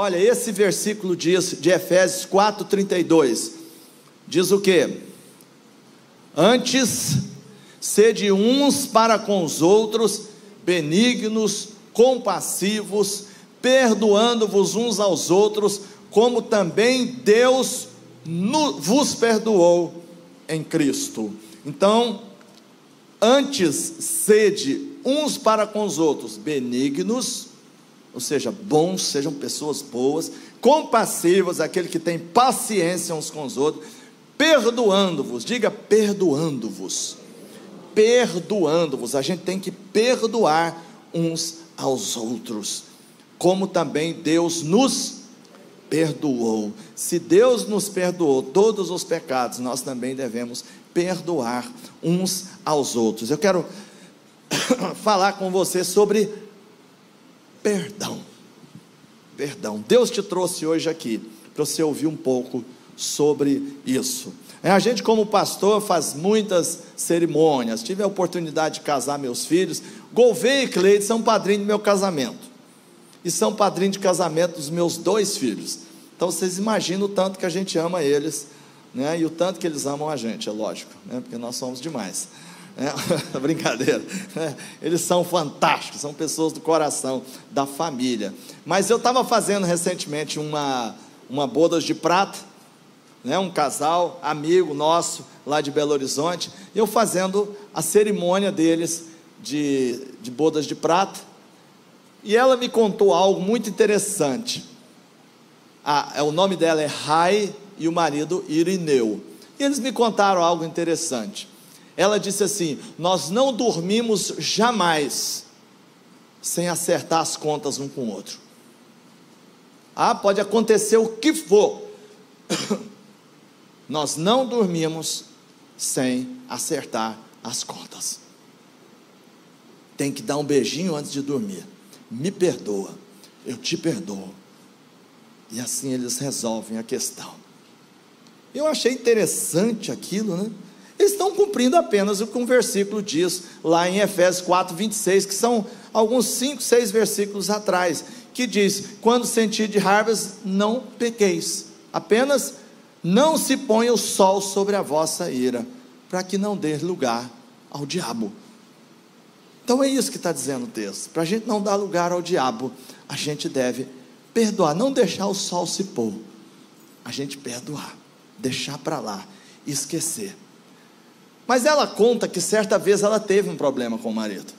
Olha, esse versículo diz, de Efésios 4,32, diz o que? Antes, sede uns para com os outros, benignos, compassivos, perdoando-vos uns aos outros, como também Deus vos perdoou em Cristo. Então, antes sede uns para com os outros benignos, ou seja, bons, sejam pessoas boas, compassivas, aquele que tem paciência uns com os outros, perdoando-vos, diga perdoando-vos, perdoando-vos, a gente tem que perdoar uns aos outros, como também Deus nos perdoou. Se Deus nos perdoou todos os pecados, nós também devemos perdoar uns aos outros. Eu quero falar com você sobre perdão. Perdão. Deus te trouxe hoje aqui para você ouvir um pouco sobre isso. É, a gente, como pastor, faz muitas cerimônias. Tive a oportunidade de casar meus filhos. Gouveia e Cleide são padrinhos do meu casamento. E são padrinhos de casamento dos meus dois filhos. Então vocês imaginam o tanto que a gente ama eles, né? E o tanto que eles amam a gente, é lógico, né? Porque nós somos demais. É, brincadeira. É, eles são fantásticos, são pessoas do coração, da família. Mas eu estava fazendo recentemente uma, uma bodas de prata, né, um casal, amigo nosso, lá de Belo Horizonte, eu fazendo a cerimônia deles de, de bodas de prata. E ela me contou algo muito interessante. Ah, o nome dela é Rai e o marido Irineu. E eles me contaram algo interessante. Ela disse assim: Nós não dormimos jamais sem acertar as contas um com o outro. Ah, pode acontecer o que for. Nós não dormimos sem acertar as contas. Tem que dar um beijinho antes de dormir. Me perdoa, eu te perdoo. E assim eles resolvem a questão. Eu achei interessante aquilo, né? Eles estão cumprindo apenas o que um versículo diz lá em Efésios 4, 26, que são alguns cinco, seis versículos atrás, que diz: Quando sentir de não pequeis, apenas não se ponha o sol sobre a vossa ira, para que não dê lugar ao diabo. Então é isso que está dizendo o texto. Para a gente não dar lugar ao diabo, a gente deve perdoar, não deixar o sol se pôr. A gente perdoar, deixar para lá, esquecer. Mas ela conta que certa vez ela teve um problema com o marido.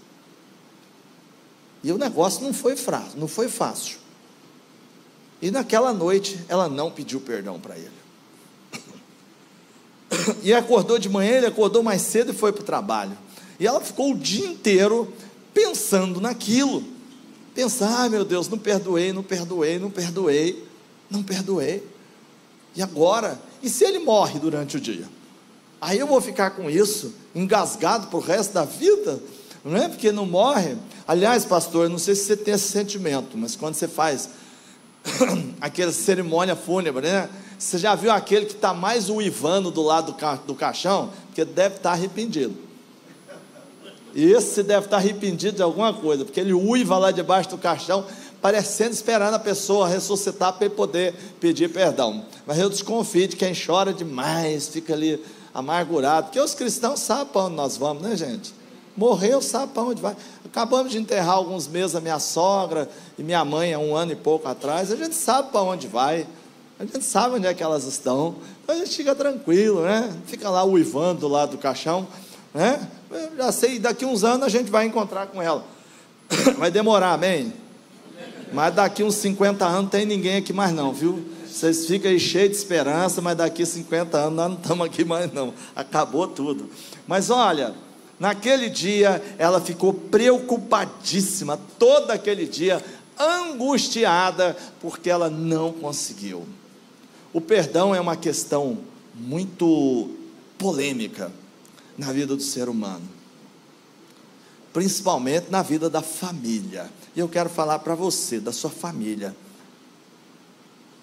E o negócio não foi fácil, não foi fácil. E naquela noite ela não pediu perdão para ele. E acordou de manhã, ele acordou mais cedo e foi para o trabalho. E ela ficou o dia inteiro pensando naquilo. Pensar, ah, meu Deus, não perdoei, não perdoei, não perdoei, não perdoei. E agora? E se ele morre durante o dia? Aí eu vou ficar com isso, engasgado para o resto da vida, não é? Porque não morre. Aliás, pastor, eu não sei se você tem esse sentimento, mas quando você faz aquela cerimônia fúnebre, né? Você já viu aquele que está mais uivando do lado do, ca do caixão? Porque deve estar tá arrependido. E esse deve estar tá arrependido de alguma coisa, porque ele uiva lá debaixo do caixão, parecendo esperando a pessoa ressuscitar para ele poder pedir perdão. Mas eu desconfio de quem chora demais, fica ali amargurado, porque os cristãos sabem para onde nós vamos, né, gente? Morreu, sabe para onde vai. Acabamos de enterrar alguns meses a minha sogra e minha mãe há um ano e pouco atrás. A gente sabe para onde vai. A gente sabe onde é que elas estão. Então a gente fica tranquilo, né? Fica lá uivando do lado do caixão, né? Eu já sei, daqui uns anos a gente vai encontrar com ela. Vai demorar, amém? Mas daqui uns 50 anos tem ninguém aqui mais não, viu? Vocês ficam aí cheios de esperança, mas daqui a 50 anos nós não estamos aqui mais não. Acabou tudo. Mas olha, naquele dia ela ficou preocupadíssima, todo aquele dia angustiada, porque ela não conseguiu. O perdão é uma questão muito polêmica na vida do ser humano, principalmente na vida da família. E eu quero falar para você, da sua família.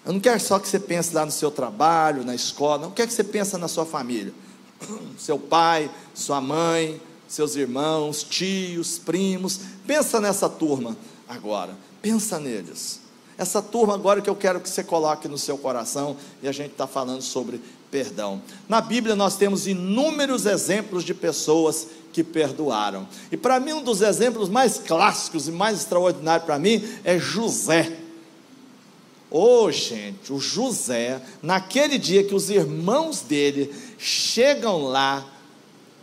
Eu não quero só que você pense lá no seu trabalho, na escola, não quero que você pense na sua família. Seu pai, sua mãe, seus irmãos, tios, primos. Pensa nessa turma agora. Pensa neles. essa turma agora que eu quero que você coloque no seu coração, e a gente está falando sobre perdão. Na Bíblia nós temos inúmeros exemplos de pessoas que perdoaram. E para mim, um dos exemplos mais clássicos e mais extraordinários para mim é José. Ô oh, gente, o José, naquele dia que os irmãos dele chegam lá,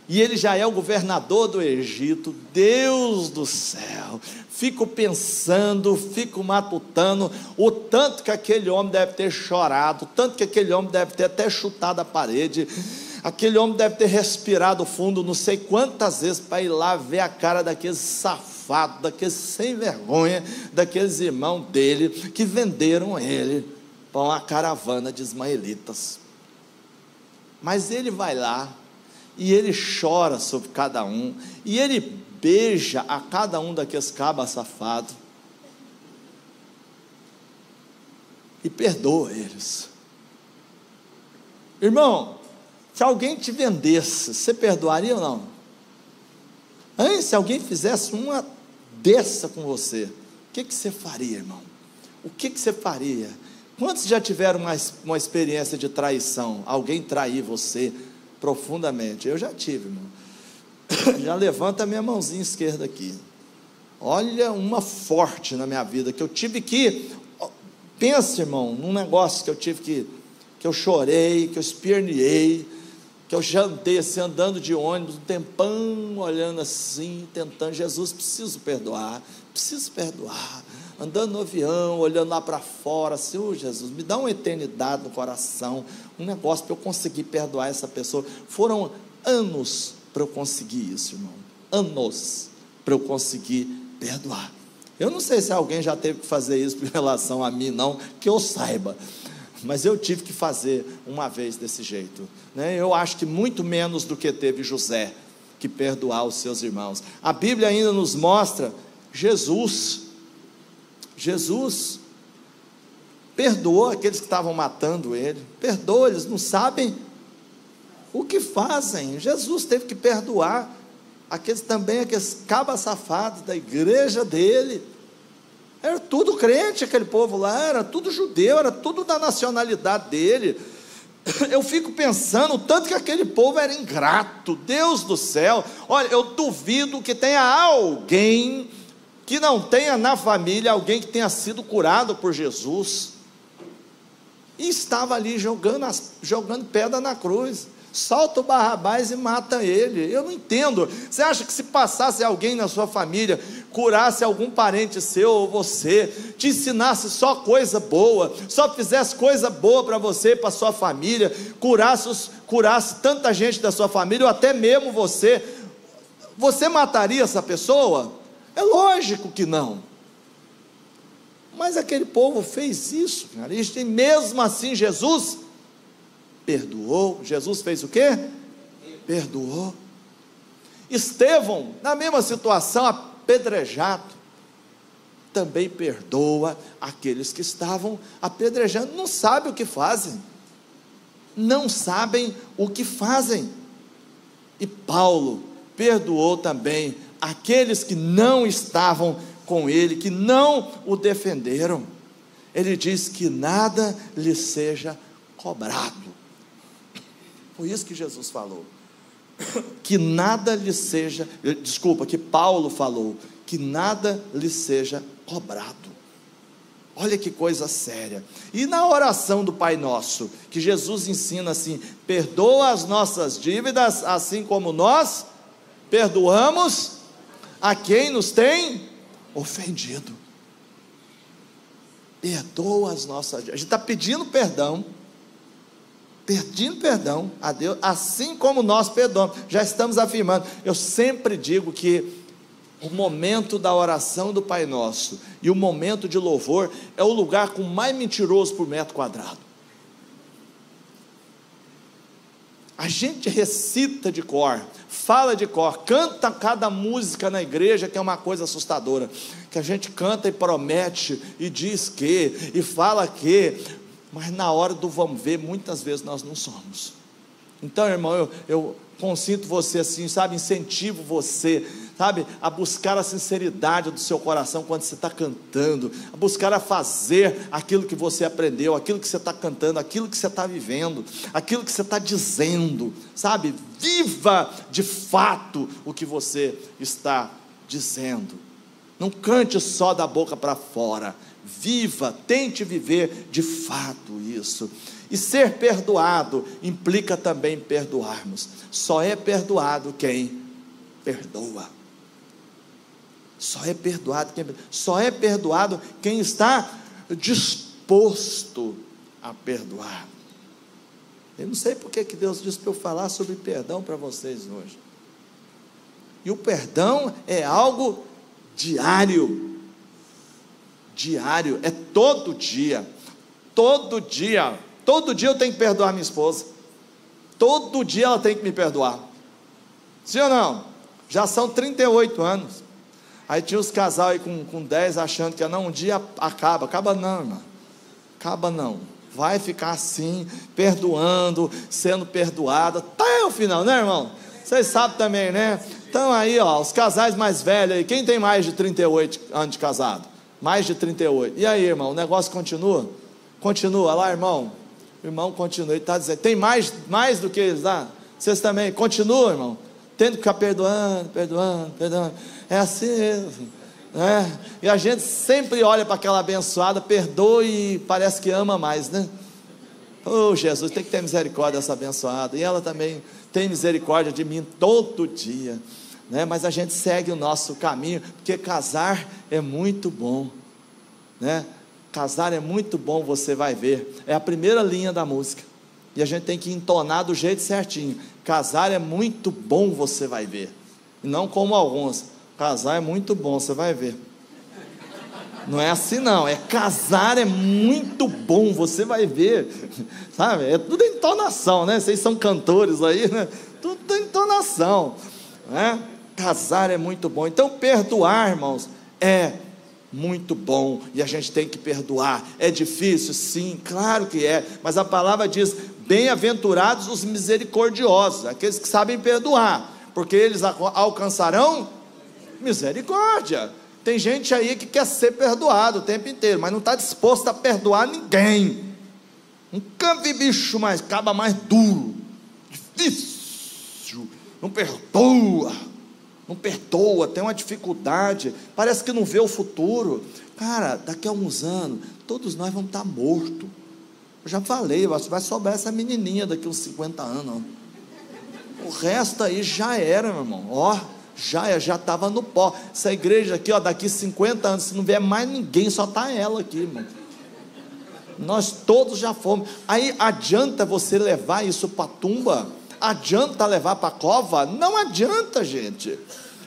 e ele já é o governador do Egito, Deus do céu, fico pensando, fico matutando, o tanto que aquele homem deve ter chorado, o tanto que aquele homem deve ter até chutado a parede, aquele homem deve ter respirado fundo não sei quantas vezes para ir lá ver a cara daqueles safados, daqueles sem vergonha, daqueles irmãos dele que venderam ele para uma caravana de ismaelitas. Mas ele vai lá, e ele chora sobre cada um, e ele beija a cada um daqueles cabas safados, e perdoa eles. Irmão, se alguém te vendesse, você perdoaria ou não? Hein? Se alguém fizesse uma dessa com você, o que, que você faria, irmão? O que, que você faria? Quantos já tiveram uma, uma experiência de traição? Alguém trair você? profundamente. Eu já tive, irmão. Já levanta a minha mãozinha esquerda aqui. Olha uma forte na minha vida que eu tive que pensa, irmão, num negócio que eu tive que que eu chorei, que eu esperneei, que eu jantei assim andando de ônibus um tempão olhando assim, tentando Jesus, preciso perdoar, preciso perdoar andando no avião, olhando lá para fora, assim, oh, Jesus, me dá uma eternidade no coração, um negócio para eu conseguir perdoar essa pessoa. Foram anos para eu conseguir isso, irmão. Anos para eu conseguir perdoar. Eu não sei se alguém já teve que fazer isso em relação a mim, não, que eu saiba. Mas eu tive que fazer uma vez desse jeito. Né? Eu acho que muito menos do que teve José que perdoar os seus irmãos. A Bíblia ainda nos mostra Jesus Jesus perdoou aqueles que estavam matando ele, perdoa, eles não sabem o que fazem. Jesus teve que perdoar aqueles também, aqueles cabas safados da igreja dele. Era tudo crente aquele povo lá, era tudo judeu, era tudo da nacionalidade dele. Eu fico pensando o tanto que aquele povo era ingrato, Deus do céu. Olha, eu duvido que tenha alguém que não tenha na família alguém que tenha sido curado por Jesus, e estava ali jogando, as, jogando pedra na cruz. Solta o Barrabás e mata ele. Eu não entendo. Você acha que se passasse alguém na sua família, curasse algum parente seu ou você, te ensinasse só coisa boa, só fizesse coisa boa para você, para sua família, curasse, os, curasse tanta gente da sua família, ou até mesmo você, você mataria essa pessoa? É lógico que não. Mas aquele povo fez isso, cara. E mesmo assim Jesus perdoou. Jesus fez o quê? Perdoou. Estevão, na mesma situação, apedrejado, também perdoa aqueles que estavam apedrejando, não sabem o que fazem. Não sabem o que fazem. E Paulo perdoou também aqueles que não estavam com ele, que não o defenderam. Ele diz que nada lhe seja cobrado. Foi isso que Jesus falou. Que nada lhe seja, desculpa, que Paulo falou, que nada lhe seja cobrado. Olha que coisa séria. E na oração do Pai Nosso, que Jesus ensina assim: perdoa as nossas dívidas, assim como nós perdoamos a quem nos tem ofendido. Perdoa as nossas. A gente está pedindo perdão, pedindo perdão a Deus, assim como nós perdoamos. Já estamos afirmando. Eu sempre digo que o momento da oração do Pai Nosso e o momento de louvor é o lugar com mais mentiroso por metro quadrado. A gente recita de cor, fala de cor, canta cada música na igreja, que é uma coisa assustadora. Que a gente canta e promete, e diz que, e fala que, mas na hora do vamos ver, muitas vezes nós não somos. Então, irmão, eu, eu consinto você assim, sabe, incentivo você, sabe, a buscar a sinceridade do seu coração quando você está cantando, a buscar a fazer aquilo que você aprendeu, aquilo que você está cantando, aquilo que você está vivendo, aquilo que você está dizendo, sabe? Viva de fato o que você está dizendo. Não cante só da boca para fora. Viva, tente viver de fato isso. E ser perdoado implica também perdoarmos. Só é perdoado quem perdoa. Só é perdoado quem só é perdoado quem está disposto a perdoar. Eu não sei porque que Deus disse para eu falar sobre perdão para vocês hoje. E o perdão é algo diário. Diário, é todo dia. Todo dia. Todo dia eu tenho que perdoar minha esposa. Todo dia ela tem que me perdoar. Sim ou não? Já são 38 anos. Aí tinha os casal aí com, com 10 achando que não, um dia acaba. Acaba não, irmão. Acaba não. Vai ficar assim, perdoando, sendo perdoada, até o final, né, irmão? Vocês sabem também, né? Então aí, ó, os casais mais velhos aí, quem tem mais de 38 anos de casado? Mais de 38. E aí, irmão, o negócio continua? Continua lá, irmão. O irmão continua, ele está dizendo, tem mais, mais do que eles lá? Vocês também, continuam, irmão, tendo que ficar perdoando, perdoando, perdoando. É assim mesmo. Né? E a gente sempre olha para aquela abençoada, perdoa e parece que ama mais, né? Oh, Jesus, tem que ter misericórdia dessa abençoada. E ela também tem misericórdia de mim todo dia né? mas a gente segue o nosso caminho, porque casar é muito bom, né? Casar é muito bom, você vai ver. É a primeira linha da música. E a gente tem que entonar do jeito certinho. Casar é muito bom, você vai ver. E não como alguns. Casar é muito bom, você vai ver. Não é assim não, é casar é muito bom, você vai ver. Sabe? É tudo entonação, né? Vocês são cantores aí, né? Tudo entonação, né? Casar é muito bom. Então, perdoar, irmãos, é muito bom e a gente tem que perdoar. É difícil? Sim, claro que é. Mas a palavra diz: bem-aventurados os misericordiosos, aqueles que sabem perdoar, porque eles alcançarão misericórdia. Tem gente aí que quer ser perdoado o tempo inteiro, mas não está disposto a perdoar ninguém. Nunca vi bicho mais, caba mais duro, difícil, não perdoa não perdoa, tem uma dificuldade, parece que não vê o futuro. Cara, daqui a uns anos, todos nós vamos estar mortos. Eu já falei, vai sobrar essa menininha daqui uns 50 anos. O resto aí já era, meu irmão. Ó, já já estava no pó. Essa igreja aqui, ó, daqui 50 anos, se não vier mais ninguém, só está ela aqui, irmão. Nós todos já fomos. Aí adianta você levar isso para a tumba? Adianta levar para a cova? Não adianta, gente.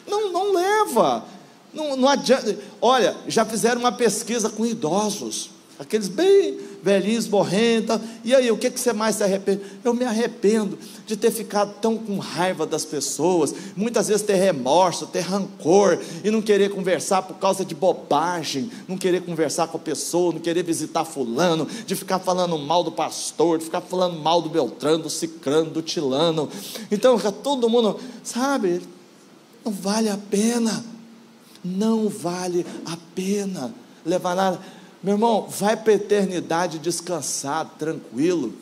Não, não leva. Não, não adianta. Olha, já fizeram uma pesquisa com idosos, aqueles bem velhinhos morrendo. E aí, o que, que você mais se arrepende? Eu me arrependo de ter ficado tão com raiva das pessoas, muitas vezes ter remorso, ter rancor, e não querer conversar por causa de bobagem, não querer conversar com a pessoa, não querer visitar fulano, de ficar falando mal do pastor, de ficar falando mal do Beltrano, do Cicrano, do Tilano. Então, todo mundo, sabe, não vale a pena. Não vale a pena levar nada meu irmão, vai para a eternidade descansado, tranquilo.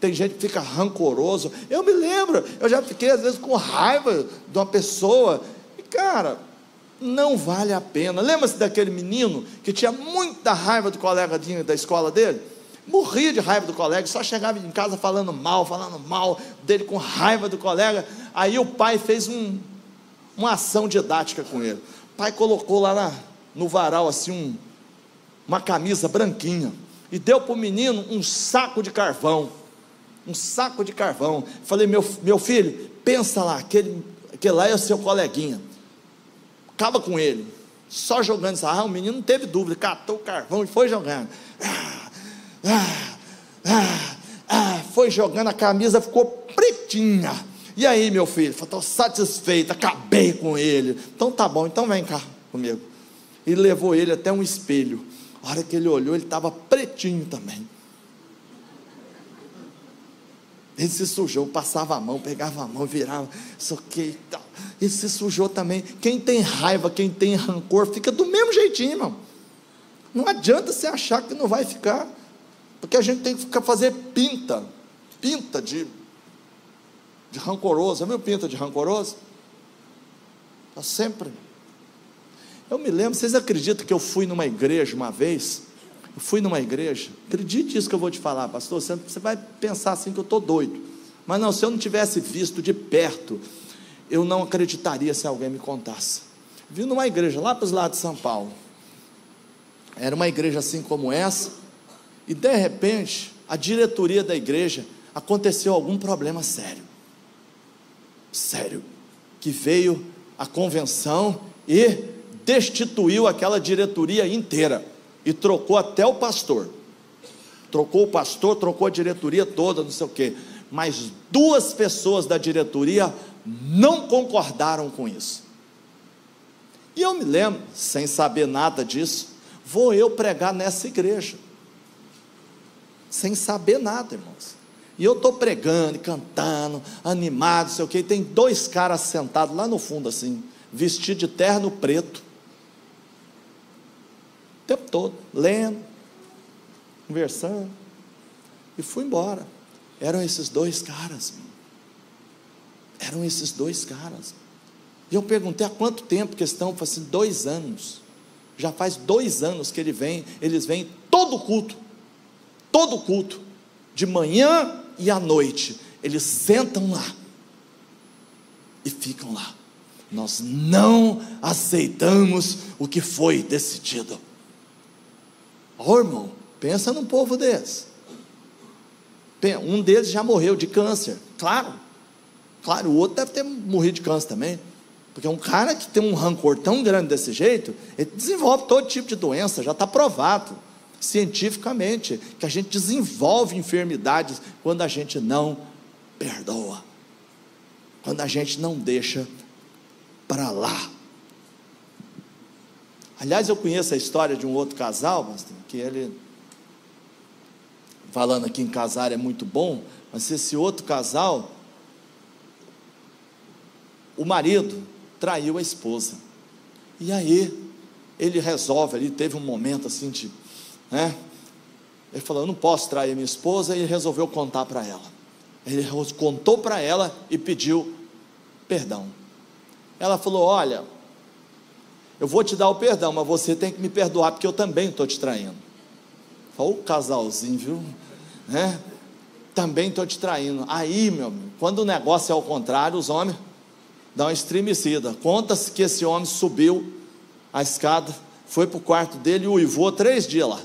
Tem gente que fica rancoroso. Eu me lembro, eu já fiquei às vezes com raiva de uma pessoa. E cara, não vale a pena. Lembra-se daquele menino que tinha muita raiva do colega da escola dele? Morria de raiva do colega, só chegava em casa falando mal, falando mal dele, com raiva do colega. Aí o pai fez um, uma ação didática com ele. O pai colocou lá na, no varal assim um, uma camisa branquinha, e deu para o menino um saco de carvão. Um saco de carvão. Falei, meu, meu filho, pensa lá, aquele, aquele lá é o seu coleguinha. Acaba com ele. Só jogando. Ah, o menino não teve dúvida, catou o carvão e foi jogando. Ah, ah, ah, ah, foi jogando, a camisa ficou pretinha. E aí, meu filho? Estou satisfeito, acabei com ele. Então tá bom, então vem cá comigo. E levou ele até um espelho. A hora que ele olhou, ele estava pretinho também. Ele se sujou, passava a mão, pegava a mão, virava, isso aqui e tal. Ele se sujou também. Quem tem raiva, quem tem rancor, fica do mesmo jeitinho, irmão. Não adianta você achar que não vai ficar, porque a gente tem que ficar, fazer pinta, pinta de, de rancoroso. Meu pinta de rancoroso? Está sempre. Eu me lembro, vocês acreditam que eu fui numa igreja uma vez? Eu fui numa igreja, acredite isso que eu vou te falar, pastor. Você, vai pensar assim que eu estou doido. Mas não, se eu não tivesse visto de perto, eu não acreditaria se alguém me contasse. Vi numa igreja lá para os lados de São Paulo. Era uma igreja assim como essa, e de repente, a diretoria da igreja aconteceu algum problema sério. Sério. Que veio a convenção e destituiu aquela diretoria inteira e trocou até o pastor. Trocou o pastor, trocou a diretoria toda, não sei o quê. Mas duas pessoas da diretoria não concordaram com isso. E eu me lembro, sem saber nada disso, vou eu pregar nessa igreja. Sem saber nada, irmãos. E eu estou pregando cantando, animado, sei o quê. E tem dois caras sentados lá no fundo, assim, vestidos de terno preto o tempo todo, lendo, conversando. E fui embora. Eram esses dois caras. Eram esses dois caras. E eu perguntei há quanto tempo que estão? Falei assim, dois anos. Já faz dois anos que ele vem, eles vêm todo culto. Todo culto. De manhã e à noite. Eles sentam lá. E ficam lá. Nós não aceitamos o que foi decidido. Oh, irmão, pensa num povo desse. Um deles já morreu de câncer, claro. Claro, o outro deve ter morrido de câncer também. Porque um cara que tem um rancor tão grande desse jeito, ele desenvolve todo tipo de doença, já está provado cientificamente que a gente desenvolve enfermidades quando a gente não perdoa, quando a gente não deixa para lá. Aliás, eu conheço a história de um outro casal, que ele, falando aqui em casar é muito bom, mas esse outro casal, o marido traiu a esposa. E aí, ele resolve ali, teve um momento assim de, né? Ele falou: Eu não posso trair minha esposa, e resolveu contar para ela. Ele contou para ela e pediu perdão. Ela falou: Olha, eu vou te dar o perdão, mas você tem que me perdoar, porque eu também estou te traindo. Olha o casalzinho, viu? Né? Também estou te traindo. Aí, meu amigo, quando o negócio é ao contrário, os homens dão uma estremecida. Conta-se que esse homem subiu a escada, foi para o quarto dele e uivou três dias lá.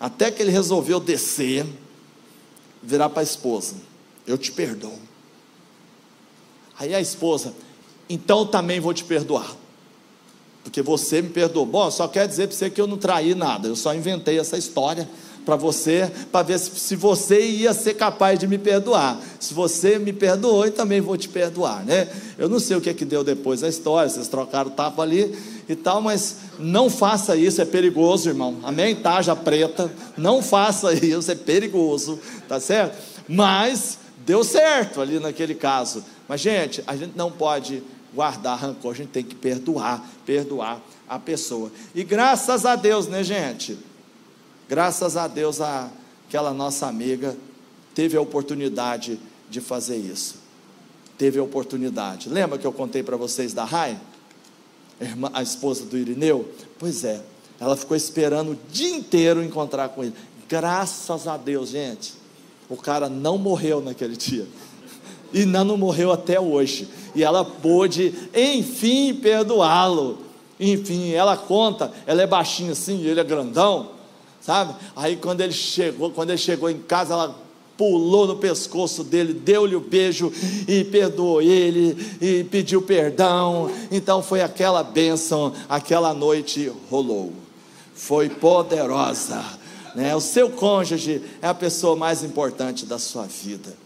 Até que ele resolveu descer, virar para a esposa: Eu te perdoo. Aí a esposa, então também vou te perdoar porque você me perdoou. Bom, só quer dizer para você que eu não traí nada, eu só inventei essa história para você, para ver se, se, você ia ser capaz de me perdoar. Se você me perdoou, eu também vou te perdoar, né? Eu não sei o que é que deu depois da história, vocês trocaram o tapa ali e tal, mas não faça isso, é perigoso, irmão. Amém? Taja preta, não faça isso, é perigoso, tá certo? Mas deu certo ali naquele caso. Mas, gente, a gente não pode guardar rancor, a gente tem que perdoar, perdoar a pessoa. E graças a Deus, né, gente? Graças a Deus, a, aquela nossa amiga teve a oportunidade de fazer isso. Teve a oportunidade. Lembra que eu contei para vocês da Rai? A, esposa do Irineu? Pois é, ela ficou esperando o dia inteiro encontrar com ele. Graças a Deus, gente. O cara não morreu naquele dia. E não morreu até hoje e ela pôde, enfim, perdoá-lo. Enfim, ela conta, ela é baixinha assim, ele é grandão, sabe? Aí quando ele chegou, quando ele chegou em casa, ela pulou no pescoço dele, deu-lhe o um beijo e perdoou ele e pediu perdão. Então foi aquela bênção, aquela noite rolou. Foi poderosa. Né? O seu cônjuge é a pessoa mais importante da sua vida.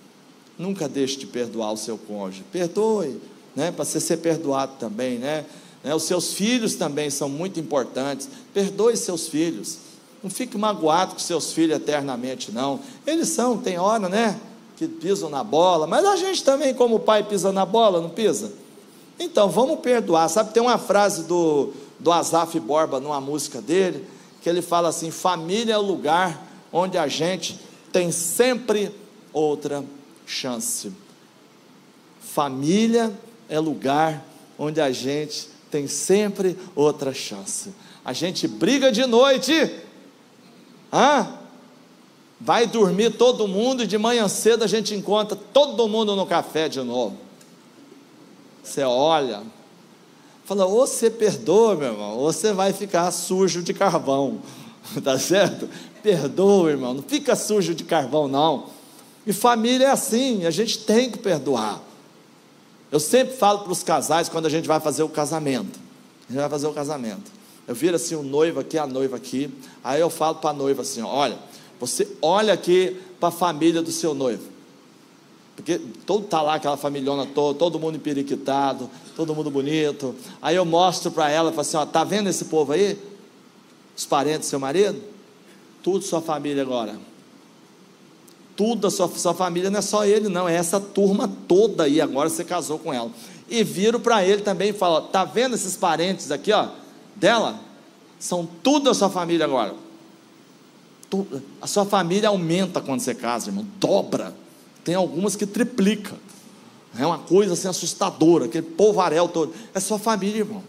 Nunca deixe de perdoar o seu cônjuge. Perdoe, né? Para você ser perdoado também, né? né? Os seus filhos também são muito importantes. Perdoe seus filhos. Não fique magoado com seus filhos eternamente, não. Eles são, tem hora, né? que pisam na bola, mas a gente também, como pai, pisa na bola, não pisa? Então, vamos perdoar. Sabe, tem uma frase do, do Azaf Borba numa música dele, que ele fala assim: família é o lugar onde a gente tem sempre outra chance. Família é lugar onde a gente tem sempre outra chance. A gente briga de noite, ah, vai dormir todo mundo e de manhã cedo a gente encontra todo mundo no café de novo. Você olha, fala, ou você perdoa, meu irmão, ou você vai ficar sujo de carvão, tá certo? Perdoa, irmão, não fica sujo de carvão, não. E família é assim, a gente tem que perdoar. Eu sempre falo para os casais quando a gente vai fazer o casamento. A gente vai fazer o casamento. Eu viro assim o noivo aqui, a noiva aqui. Aí eu falo para a noiva assim: olha, você olha aqui para a família do seu noivo. Porque todo tá lá aquela familhona toda, todo mundo empiriquitado, todo mundo bonito. Aí eu mostro para ela, falo assim, ó, tá vendo esse povo aí? Os parentes do seu marido? Tudo sua família agora. Tudo da sua, sua família não é só ele, não, é essa turma toda aí, agora você casou com ela. E viro para ele também e falo: tá vendo esses parentes aqui, ó, dela? São tudo da sua família agora. A sua família aumenta quando você casa, irmão, dobra. Tem algumas que triplica. É uma coisa assim assustadora, aquele povaréu todo. É sua família, irmão.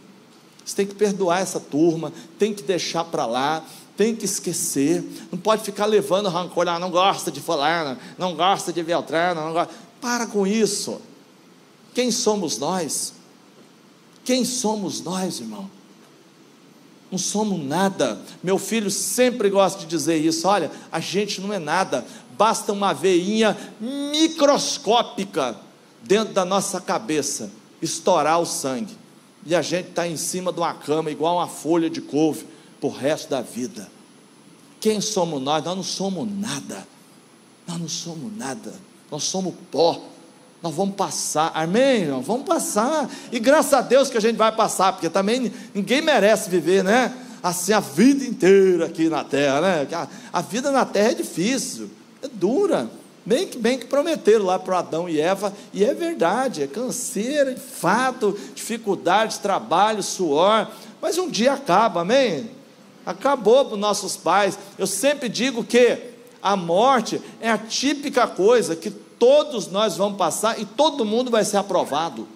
Você tem que perdoar essa turma, tem que deixar para lá, tem que esquecer, não pode ficar levando rancor, ah, não gosta de fulano, não gosta de Beltrano, não gosta. Para com isso. Quem somos nós? Quem somos nós, irmão? Não somos nada. Meu filho sempre gosta de dizer isso. Olha, a gente não é nada. Basta uma veinha microscópica dentro da nossa cabeça estourar o sangue. E a gente está em cima de uma cama, igual uma folha de couve para o resto da vida. Quem somos nós? Nós não somos nada. Nós não somos nada. Nós somos pó. Nós vamos passar, amém? Irmão? Vamos passar. E graças a Deus que a gente vai passar, porque também ninguém merece viver, né? Assim a vida inteira aqui na terra, né? A, a vida na terra é difícil, é dura. Bem que, bem que prometeram lá para Adão e Eva, e é verdade, é canseira, enfado, dificuldade, trabalho, suor, mas um dia acaba, amém? Acabou para os nossos pais. Eu sempre digo que a morte é a típica coisa que todos nós vamos passar e todo mundo vai ser aprovado.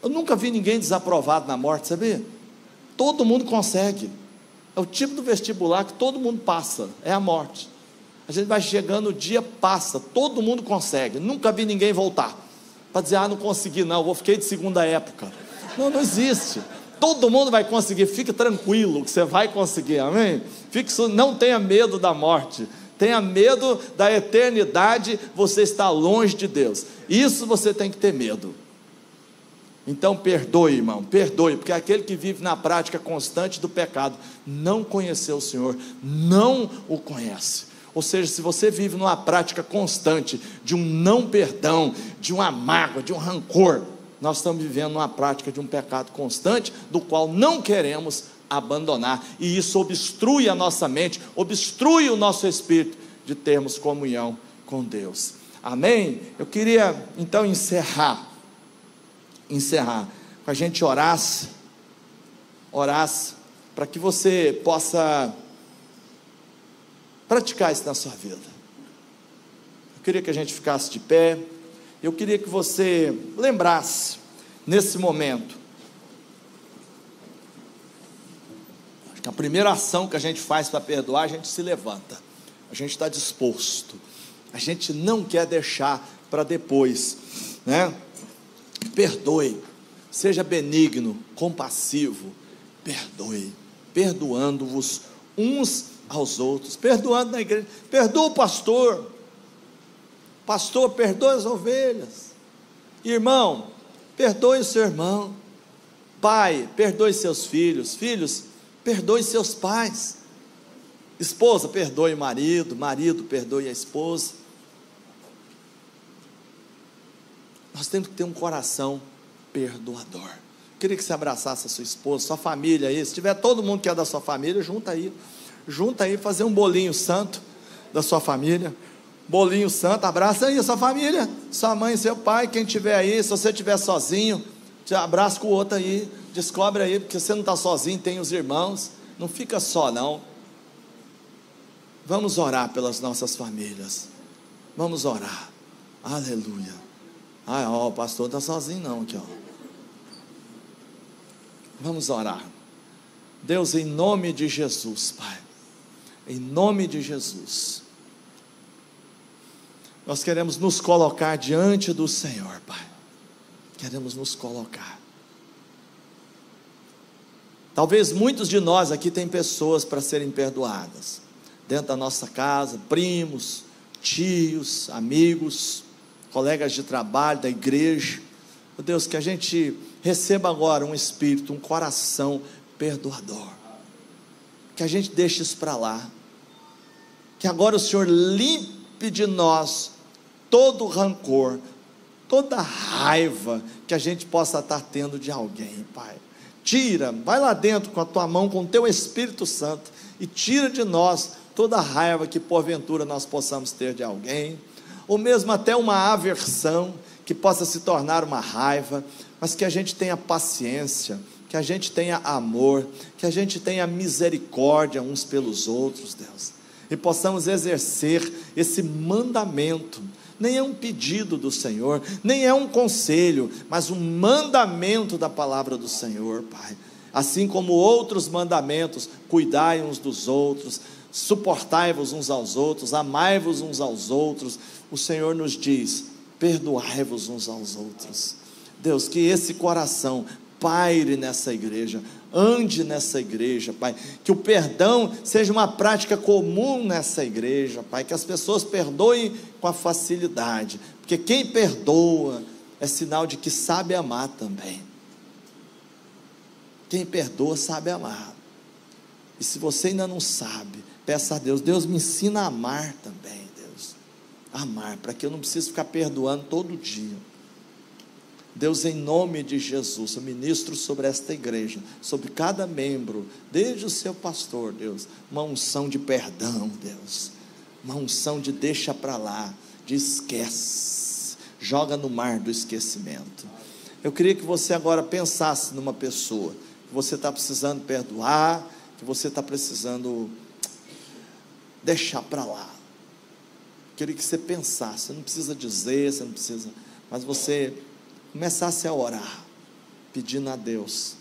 Eu nunca vi ninguém desaprovado na morte, sabia? Todo mundo consegue. É o tipo do vestibular que todo mundo passa, é a morte. A gente vai chegando, o dia passa, todo mundo consegue. Nunca vi ninguém voltar para dizer, ah, não consegui, não, eu fiquei de segunda época. Não, não existe. Todo mundo vai conseguir, fique tranquilo que você vai conseguir, amém? Fique, não tenha medo da morte, tenha medo da eternidade, você está longe de Deus. Isso você tem que ter medo. Então perdoe, irmão, perdoe, porque aquele que vive na prática constante do pecado não conheceu o Senhor, não o conhece. Ou seja, se você vive numa prática constante de um não perdão, de uma mágoa, de um rancor, nós estamos vivendo uma prática de um pecado constante, do qual não queremos abandonar, e isso obstrui a nossa mente, obstrui o nosso espírito de termos comunhão com Deus. Amém? Eu queria então encerrar, encerrar, com a gente orasse, orasse, para que você possa praticar isso na sua vida. Eu queria que a gente ficasse de pé. Eu queria que você lembrasse, nesse momento, acho que a primeira ação que a gente faz para perdoar, a gente se levanta, a gente está disposto, a gente não quer deixar para depois, né? Perdoe, seja benigno, compassivo, perdoe, perdoando-vos uns aos outros, perdoando na igreja, perdoa o pastor, Pastor, perdoe as ovelhas. Irmão, perdoe o seu irmão. Pai, perdoe seus filhos. Filhos, perdoe seus pais. Esposa, perdoe o marido. Marido, perdoe a esposa. Nós temos que ter um coração perdoador. Queria que você abraçasse a sua esposa, sua família aí. Se tiver todo mundo que é da sua família, junta aí. Junta aí, fazer um bolinho santo da sua família bolinho santo, abraça aí a sua família, sua mãe, seu pai, quem tiver aí, se você estiver sozinho, te abraça com o outro aí, descobre aí, porque você não está sozinho, tem os irmãos, não fica só não. Vamos orar pelas nossas famílias, vamos orar, aleluia. Ah, ó, o pastor não está sozinho não aqui, ó. Vamos orar. Deus, em nome de Jesus, Pai, em nome de Jesus, nós queremos nos colocar diante do Senhor, Pai. Queremos nos colocar. Talvez muitos de nós aqui tem pessoas para serem perdoadas. Dentro da nossa casa, primos, tios, amigos, colegas de trabalho, da igreja. Meu Deus, que a gente receba agora um espírito, um coração perdoador. Que a gente deixe isso para lá. Que agora o Senhor limpe de nós todo rancor, toda raiva que a gente possa estar tendo de alguém, Pai. Tira, vai lá dentro com a tua mão, com o teu Espírito Santo e tira de nós toda raiva que porventura nós possamos ter de alguém, ou mesmo até uma aversão que possa se tornar uma raiva, mas que a gente tenha paciência, que a gente tenha amor, que a gente tenha misericórdia uns pelos outros, Deus, e possamos exercer esse mandamento nem é um pedido do Senhor, nem é um conselho, mas um mandamento da palavra do Senhor, Pai. Assim como outros mandamentos, cuidai uns dos outros, suportai-vos uns aos outros, amai-vos uns aos outros. O Senhor nos diz: perdoai-vos uns aos outros. Deus, que esse coração paire nessa igreja, ande nessa igreja, Pai. Que o perdão seja uma prática comum nessa igreja, Pai. Que as pessoas perdoem com a facilidade, porque quem perdoa é sinal de que sabe amar também. Quem perdoa sabe amar. E se você ainda não sabe, peça a Deus, Deus me ensina a amar também, Deus. Amar, para que eu não precise ficar perdoando todo dia. Deus, em nome de Jesus, eu ministro sobre esta igreja, sobre cada membro, desde o seu pastor, Deus, uma unção de perdão, Deus, uma unção de deixa para lá, de esquece, joga no mar do esquecimento. Eu queria que você agora pensasse numa pessoa que você está precisando perdoar, que você está precisando deixar para lá. Eu queria que você pensasse, você não precisa dizer, você não precisa, mas você começasse a orar, pedindo a Deus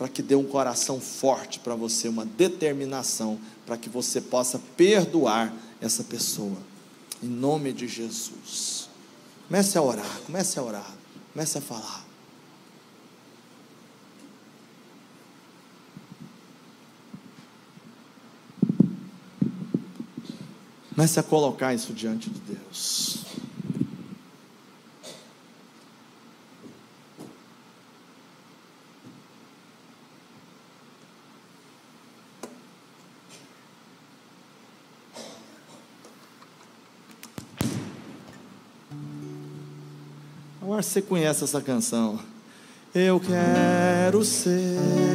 para que dê um coração forte para você, uma determinação para que você possa perdoar essa pessoa. Em nome de Jesus. Comece a orar, comece a orar, comece a falar. Comece a colocar isso diante de Deus. Você conhece essa canção. Eu quero ser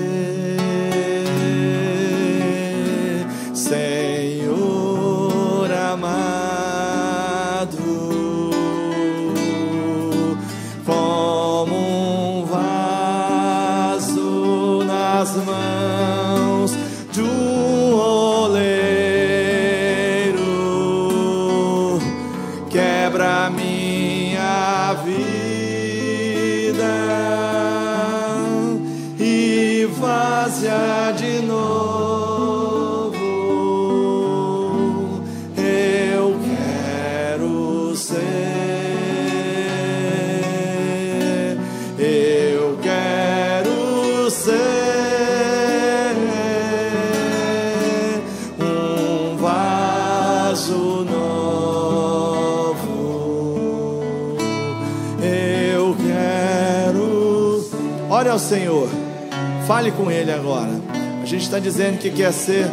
dizendo que quer ser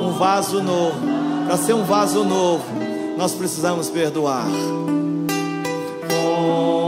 um vaso novo. Para ser um vaso novo, nós precisamos perdoar. Com